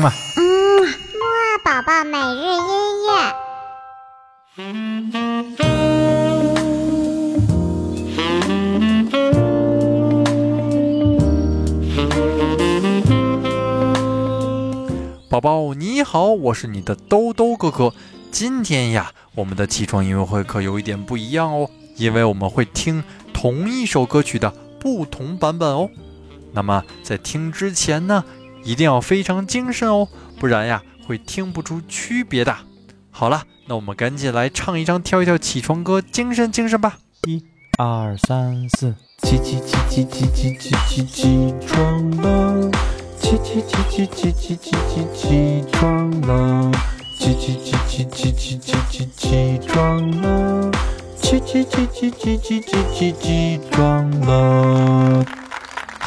嘛。嗯，木二宝宝每日音乐。宝宝你好，我是你的兜兜哥哥。今天呀，我们的起床音乐会可有一点不一样哦，因为我们会听同一首歌曲的不同版本哦。那么在听之前呢，一定要非常精神哦，不然呀会听不出区别的。好了，那我们赶紧来唱一唱、跳一跳起床歌，精神精神吧！一、二、三、四，起起起起起起起起起床了，起起起起起起起起起床了，起起起起起起起起起床了，起起起起起起起起起床了。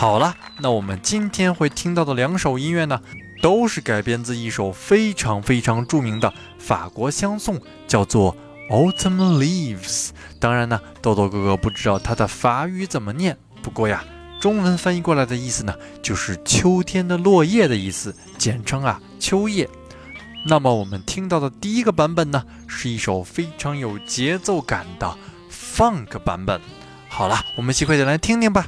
好了，那我们今天会听到的两首音乐呢，都是改编自一首非常非常著名的法国香颂，叫做《Autumn Leaves》。当然呢，豆豆哥哥不知道它的法语怎么念，不过呀，中文翻译过来的意思呢，就是秋天的落叶的意思，简称啊秋叶。那么我们听到的第一个版本呢，是一首非常有节奏感的 Funk 版本。好了，我们一起快点来听听吧。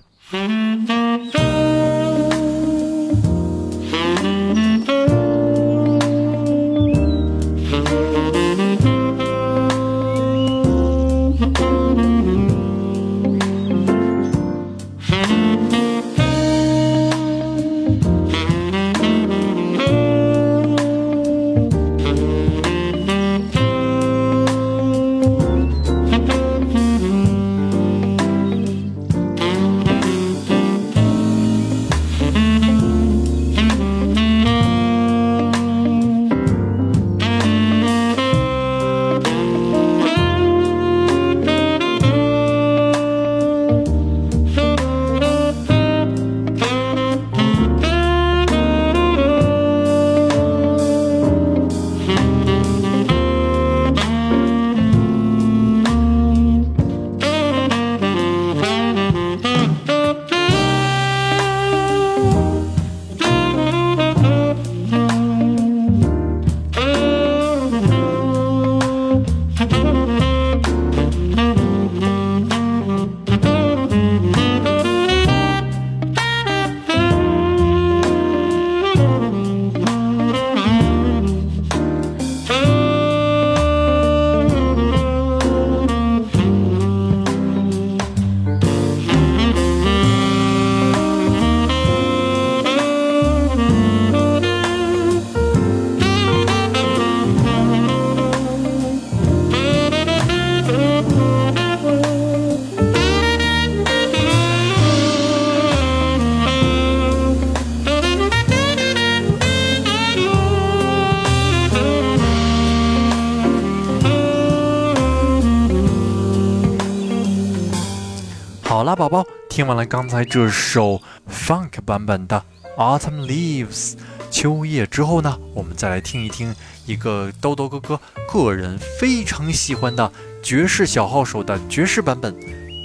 啦，宝宝，听完了刚才这首 funk 版本的 Autumn Leaves 秋叶之后呢，我们再来听一听一个豆豆哥哥个人非常喜欢的爵士小号手的爵士版本。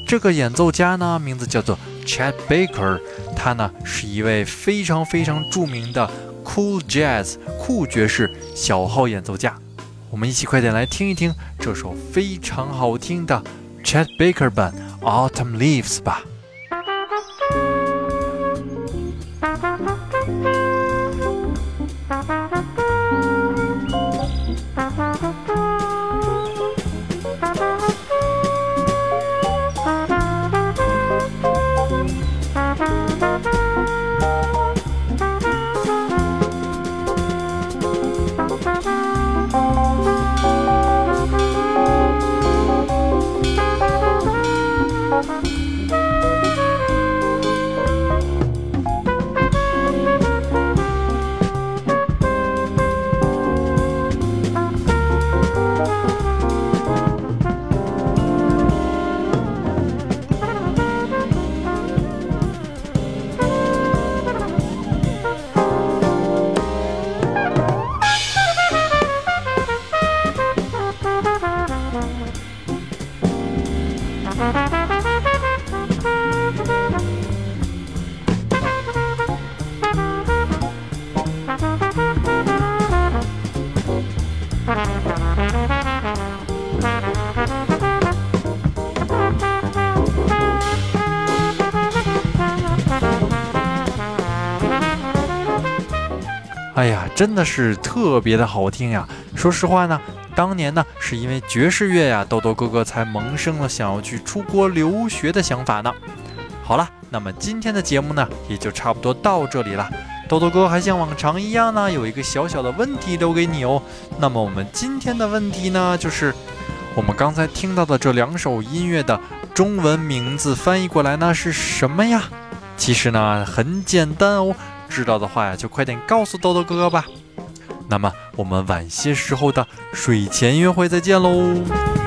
这个演奏家呢，名字叫做 Chet Baker，他呢是一位非常非常著名的 Cool Jazz 酷爵士小号演奏家。我们一起快点来听一听这首非常好听的 Chet Baker 版。Autumn Leaves 吧。哎呀，真的是特别的好听呀！说实话呢，当年呢是因为爵士乐呀，豆豆哥哥才萌生了想要去出国留学的想法呢。好了，那么今天的节目呢，也就差不多到这里了。豆豆哥还像往常一样呢，有一个小小的问题留给你哦。那么我们今天的问题呢，就是我们刚才听到的这两首音乐的中文名字翻译过来呢是什么呀？其实呢很简单哦，知道的话呀就快点告诉豆豆哥哥吧。那么我们晚些时候的睡前约会再见喽。